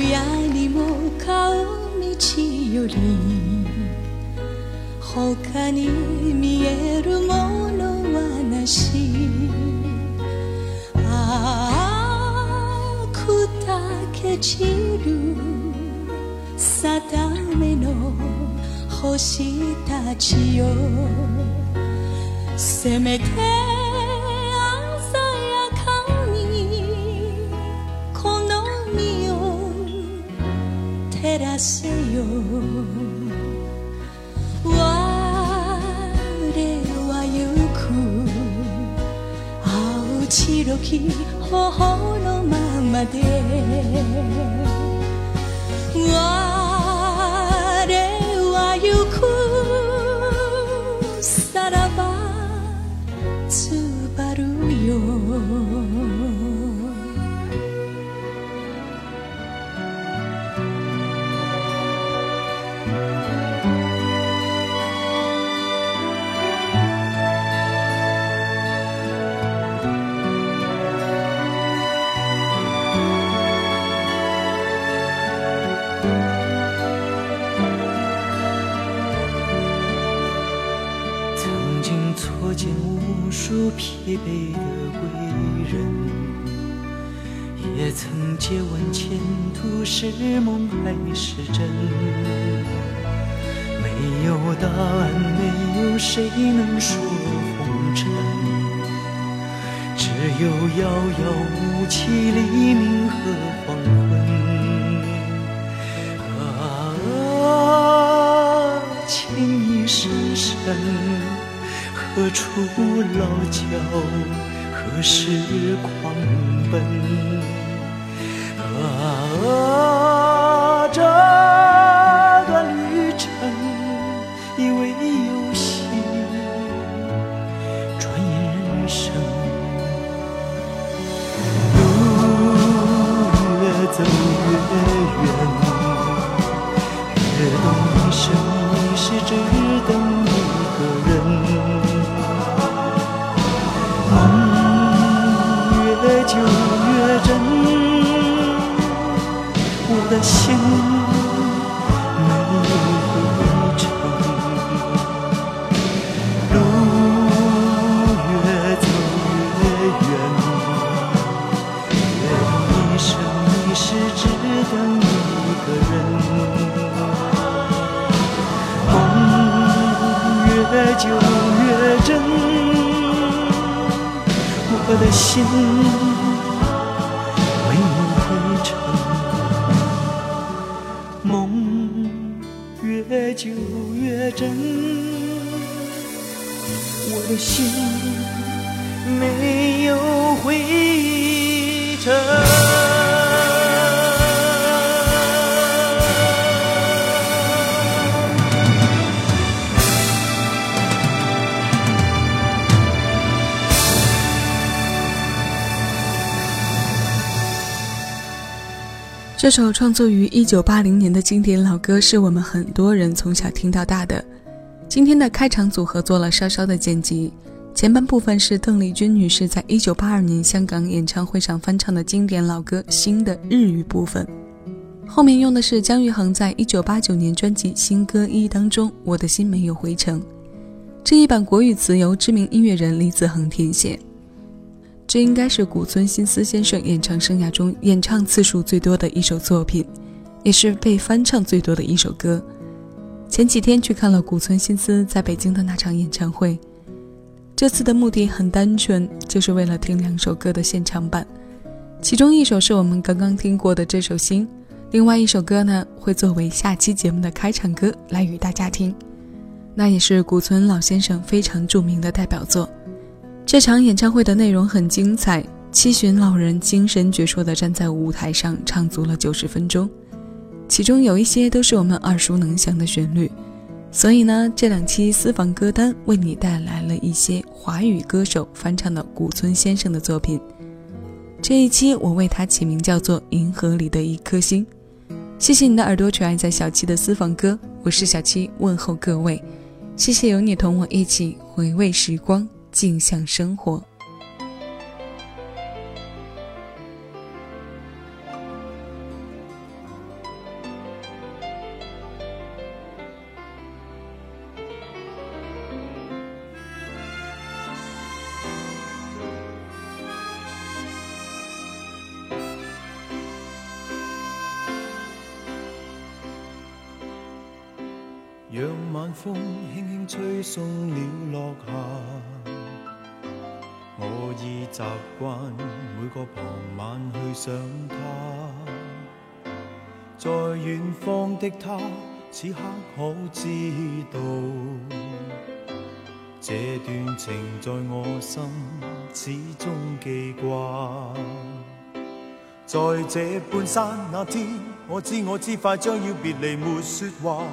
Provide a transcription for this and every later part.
荒野にも顔道より他に見えるものはなし。ああ砕け散る定めの星たちよ。せめてせよ我は行く。青白き頬のままで。我は行く。さら疲惫的归人，也曾借问前途是梦还是真。没有答案，没有谁能说红尘，只有遥遥无期黎明和黄昏。啊，情意深深，何处老桥？何时狂奔？啊，心。程。这首创作于一九八零年的经典老歌，是我们很多人从小听到大的。今天的开场组合做了稍稍的剪辑，前半部分是邓丽君女士在一九八二年香港演唱会上翻唱的经典老歌《新的日语部分》，后面用的是姜育恒在一九八九年专辑《新歌一》当中《我的心没有回程》这一版国语词由知名音乐人李子恒填写。这应该是古村新司先生演唱生涯中演唱次数最多的一首作品，也是被翻唱最多的一首歌。前几天去看了古村新司在北京的那场演唱会，这次的目的很单纯，就是为了听两首歌的现场版。其中一首是我们刚刚听过的这首《心》，另外一首歌呢会作为下期节目的开场歌来与大家听。那也是古村老先生非常著名的代表作。这场演唱会的内容很精彩，七旬老人精神矍铄地站在舞台上唱足了九十分钟，其中有一些都是我们耳熟能详的旋律。所以呢，这两期私房歌单为你带来了一些华语歌手翻唱的古村先生的作品。这一期我为他起名叫做《银河里的一颗星》。谢谢你的耳朵垂爱在小七的私房歌，我是小七，问候各位。谢谢有你同我一起回味时光，静享生活。晚风轻轻吹送了落霞。我已习惯每个傍晚去想他，在远方的他，此刻可知道，这段情在我心始终记挂。在这半山那天，我知我知快将要别离，没说话。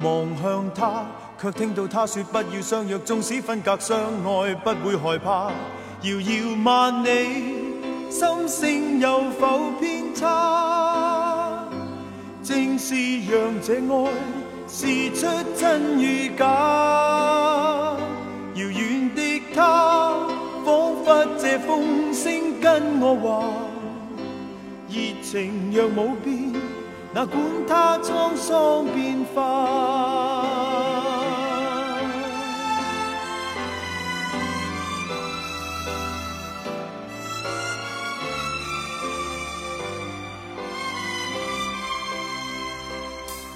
望向他，却听到他说不要相约，纵使分隔相爱，不会害怕。遥遥万里，心声有否偏差？正是让这爱试出真与假。遥远的他，仿佛借风声跟我话，热情若冇变。哪管它沧桑变化，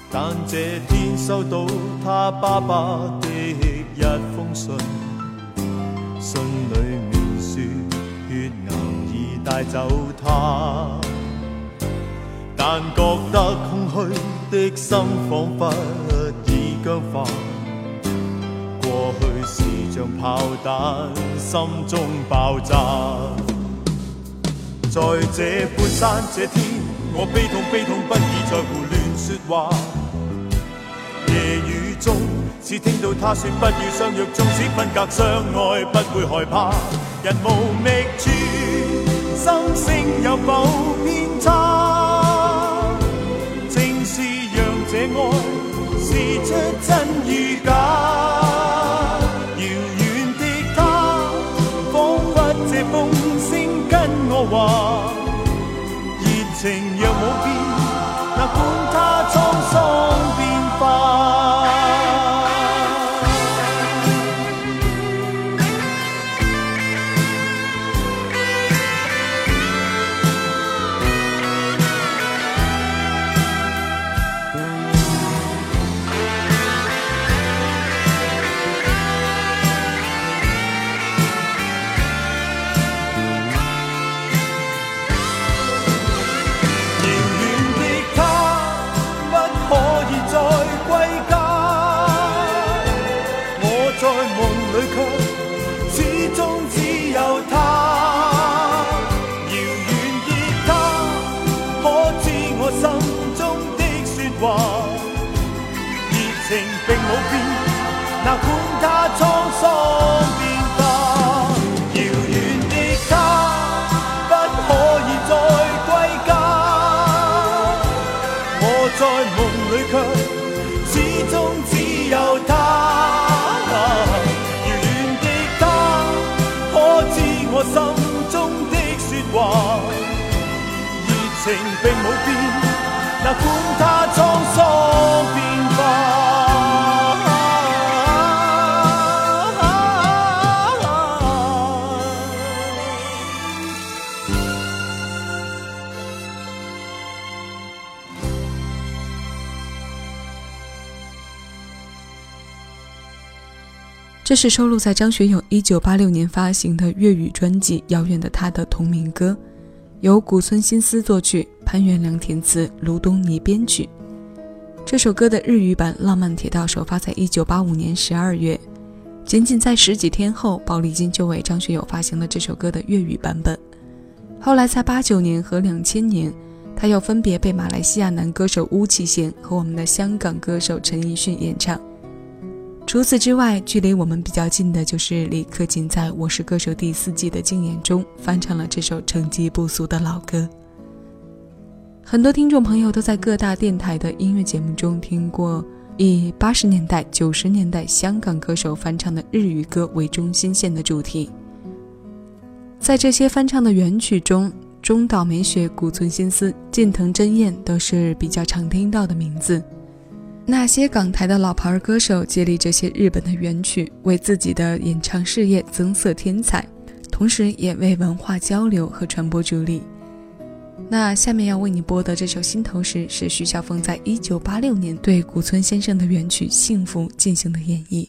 但这天收到他爸爸的一封信，信里面说血牛已带走他。但觉得空虚的心仿佛已僵化，过去是像炮弹，心中爆炸。在这半山这天，我悲痛悲痛不已，在胡乱说话。夜雨中，只听到他说不要相约，纵使分隔相爱，不会害怕。人无觅处，心声有否偏差？这爱是出真与假，哪管它沧桑变化，遥远的他不可以再归家。我在梦里却始终只有他。遥远的他可知我心中的说话？热情并冇变，那管它沧桑变化。这是收录在张学友1986年发行的粤语专辑《遥远的他》的同名歌，由古村新司作曲，潘元良填词，卢东尼编曲。这首歌的日语版《浪漫铁道》首发在一九八五年十二月，仅仅在十几天后，宝丽金就为张学友发行了这首歌的粤语版本。后来在八九年和两千年，他又分别被马来西亚男歌手巫启贤和我们的香港歌手陈奕迅演唱。除此之外，距离我们比较近的就是李克勤在《我是歌手》第四季的竞演中翻唱了这首成绩不俗的老歌。很多听众朋友都在各大电台的音乐节目中听过以八十年代、九十年代香港歌手翻唱的日语歌为中心线的主题。在这些翻唱的原曲中，中岛美雪、古村新司、近藤真彦都是比较常听到的名字。那些港台的老牌歌手接力这些日本的原曲，为自己的演唱事业增色添彩，同时也为文化交流和传播助力。那下面要为你播的这首《心头时》，是徐小凤在一九八六年对古村先生的原曲《幸福》进行的演绎。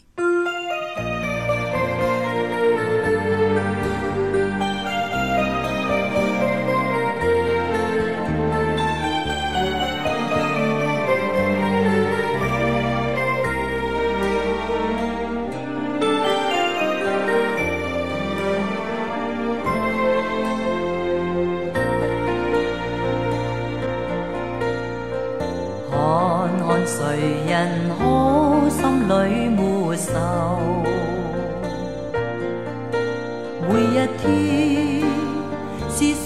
一天是新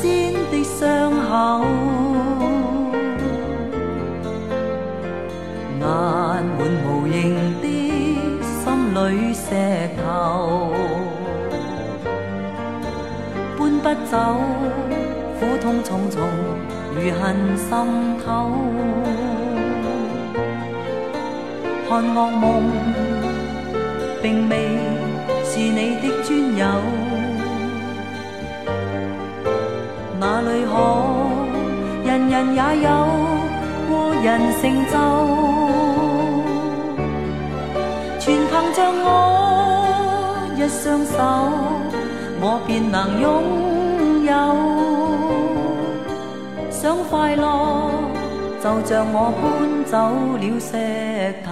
鲜的伤口眼满无形的心里石头搬不走苦痛重重如恨心头看恶梦并未是你的专有哪里可人人也有过人成就？全凭着我一双手，我便能拥。有想快乐，就像我搬走了石头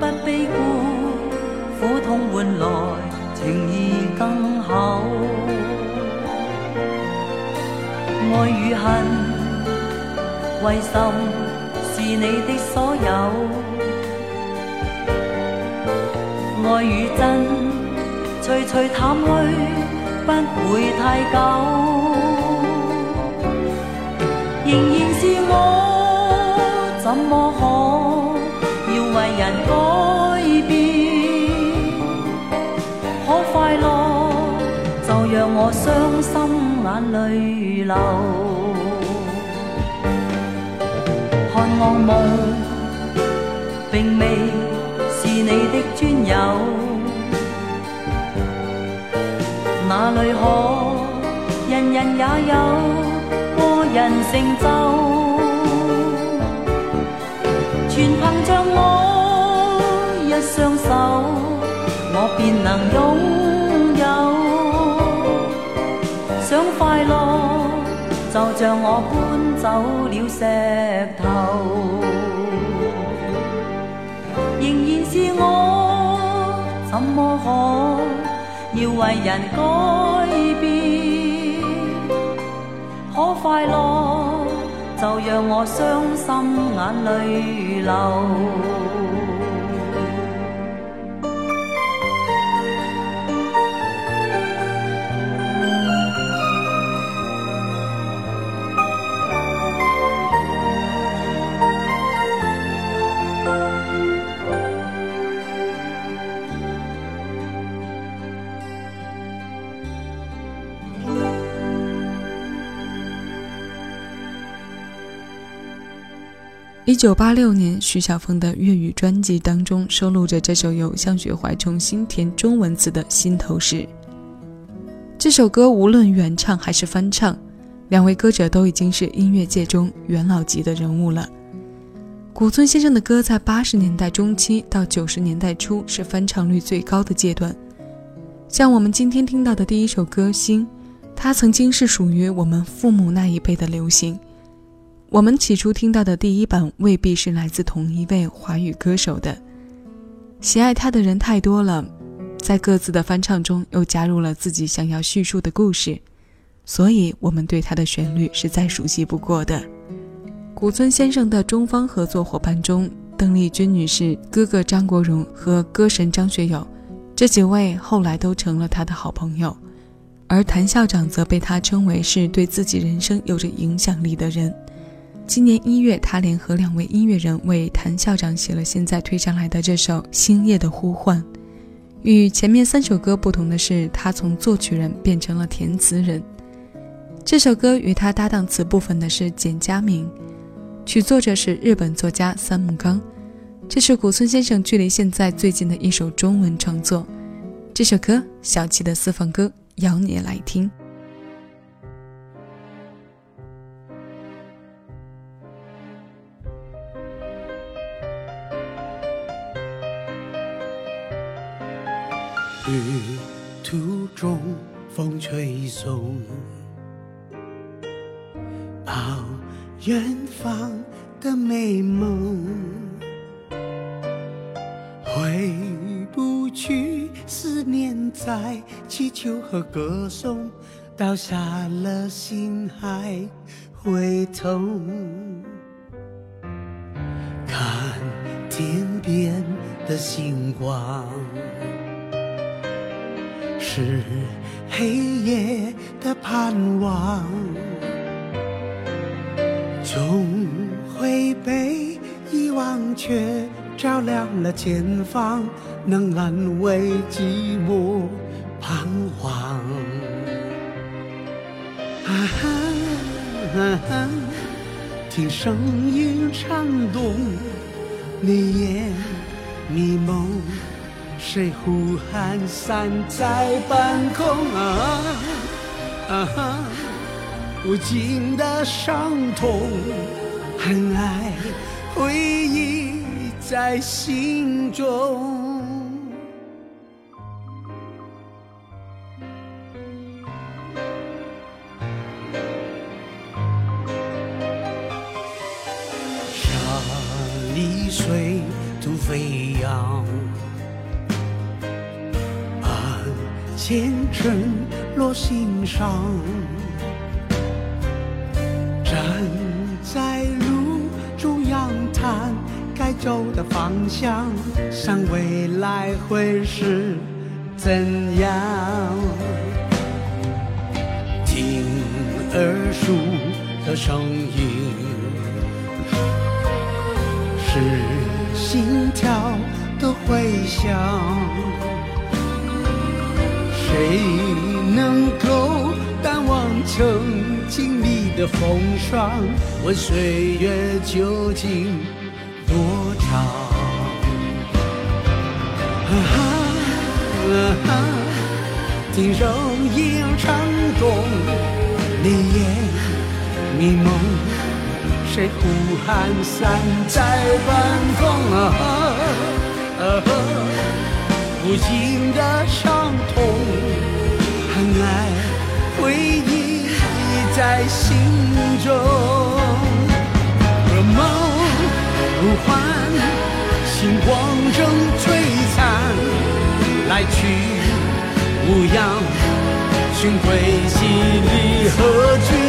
不悲观苦痛换来情意更厚，爱与恨为甚是你的所有？爱与真，徐徐淡去，不会太久。仍然是我。怎么可要为人改变？可快乐，就让我伤心眼泪流。望梦，并未是你的专有，哪里可人人也有个人成就？全凭着我一双手，我便能拥有。想快乐，就像我搬。走了石头，仍然是我，怎么可要为人改变？可快乐，就让我伤心眼泪流。一九八六年，徐小凤的粤语专辑当中收录着这首由向雪怀重新填中文词的《心头事》。这首歌无论原唱还是翻唱，两位歌者都已经是音乐界中元老级的人物了。古村先生的歌在八十年代中期到九十年代初是翻唱率最高的阶段，像我们今天听到的第一首歌《心》，它曾经是属于我们父母那一辈的流行。我们起初听到的第一版未必是来自同一位华语歌手的，喜爱他的人太多了，在各自的翻唱中又加入了自己想要叙述的故事，所以我们对他的旋律是再熟悉不过的。古村先生的中方合作伙伴中，邓丽君女士、哥哥张国荣和歌神张学友这几位后来都成了他的好朋友，而谭校长则被他称为是对自己人生有着影响力的人。今年一月，他联合两位音乐人为谭校长写了现在推上来的这首《星夜的呼唤》。与前面三首歌不同的是，他从作曲人变成了填词人。这首歌与他搭档词部分的是简佳明，曲作者是日本作家三木刚。这是古村先生距离现在最近的一首中文创作。这首歌小气的私房歌，邀你来听。途中风吹送，到远方的美梦，回不去，思念在祈求和歌颂，倒下了心还会痛，看天边的星光。是黑夜的盼望，总会被遗忘，却照亮了前方，能安慰寂寞彷徨。啊哈，听声音颤动，你眼迷蒙。谁呼喊散在半空啊？啊哈，无尽的伤痛，恨爱回忆在心中。沙里水土飞扬。前尘落心上，站在路中央看该走的方向，想未来会是怎样？听耳熟的声音，是心跳的回响。谁能够淡忘曾经历的风霜？问岁月究竟多长？啊哈，啊哈听柔音颤动，泪眼迷蒙，谁呼喊散在风中？啊哈？啊哈。无尽的伤痛，恨爱回忆在心中。噩梦如幻，星光仍璀璨，来去无恙，寻归西里何聚散？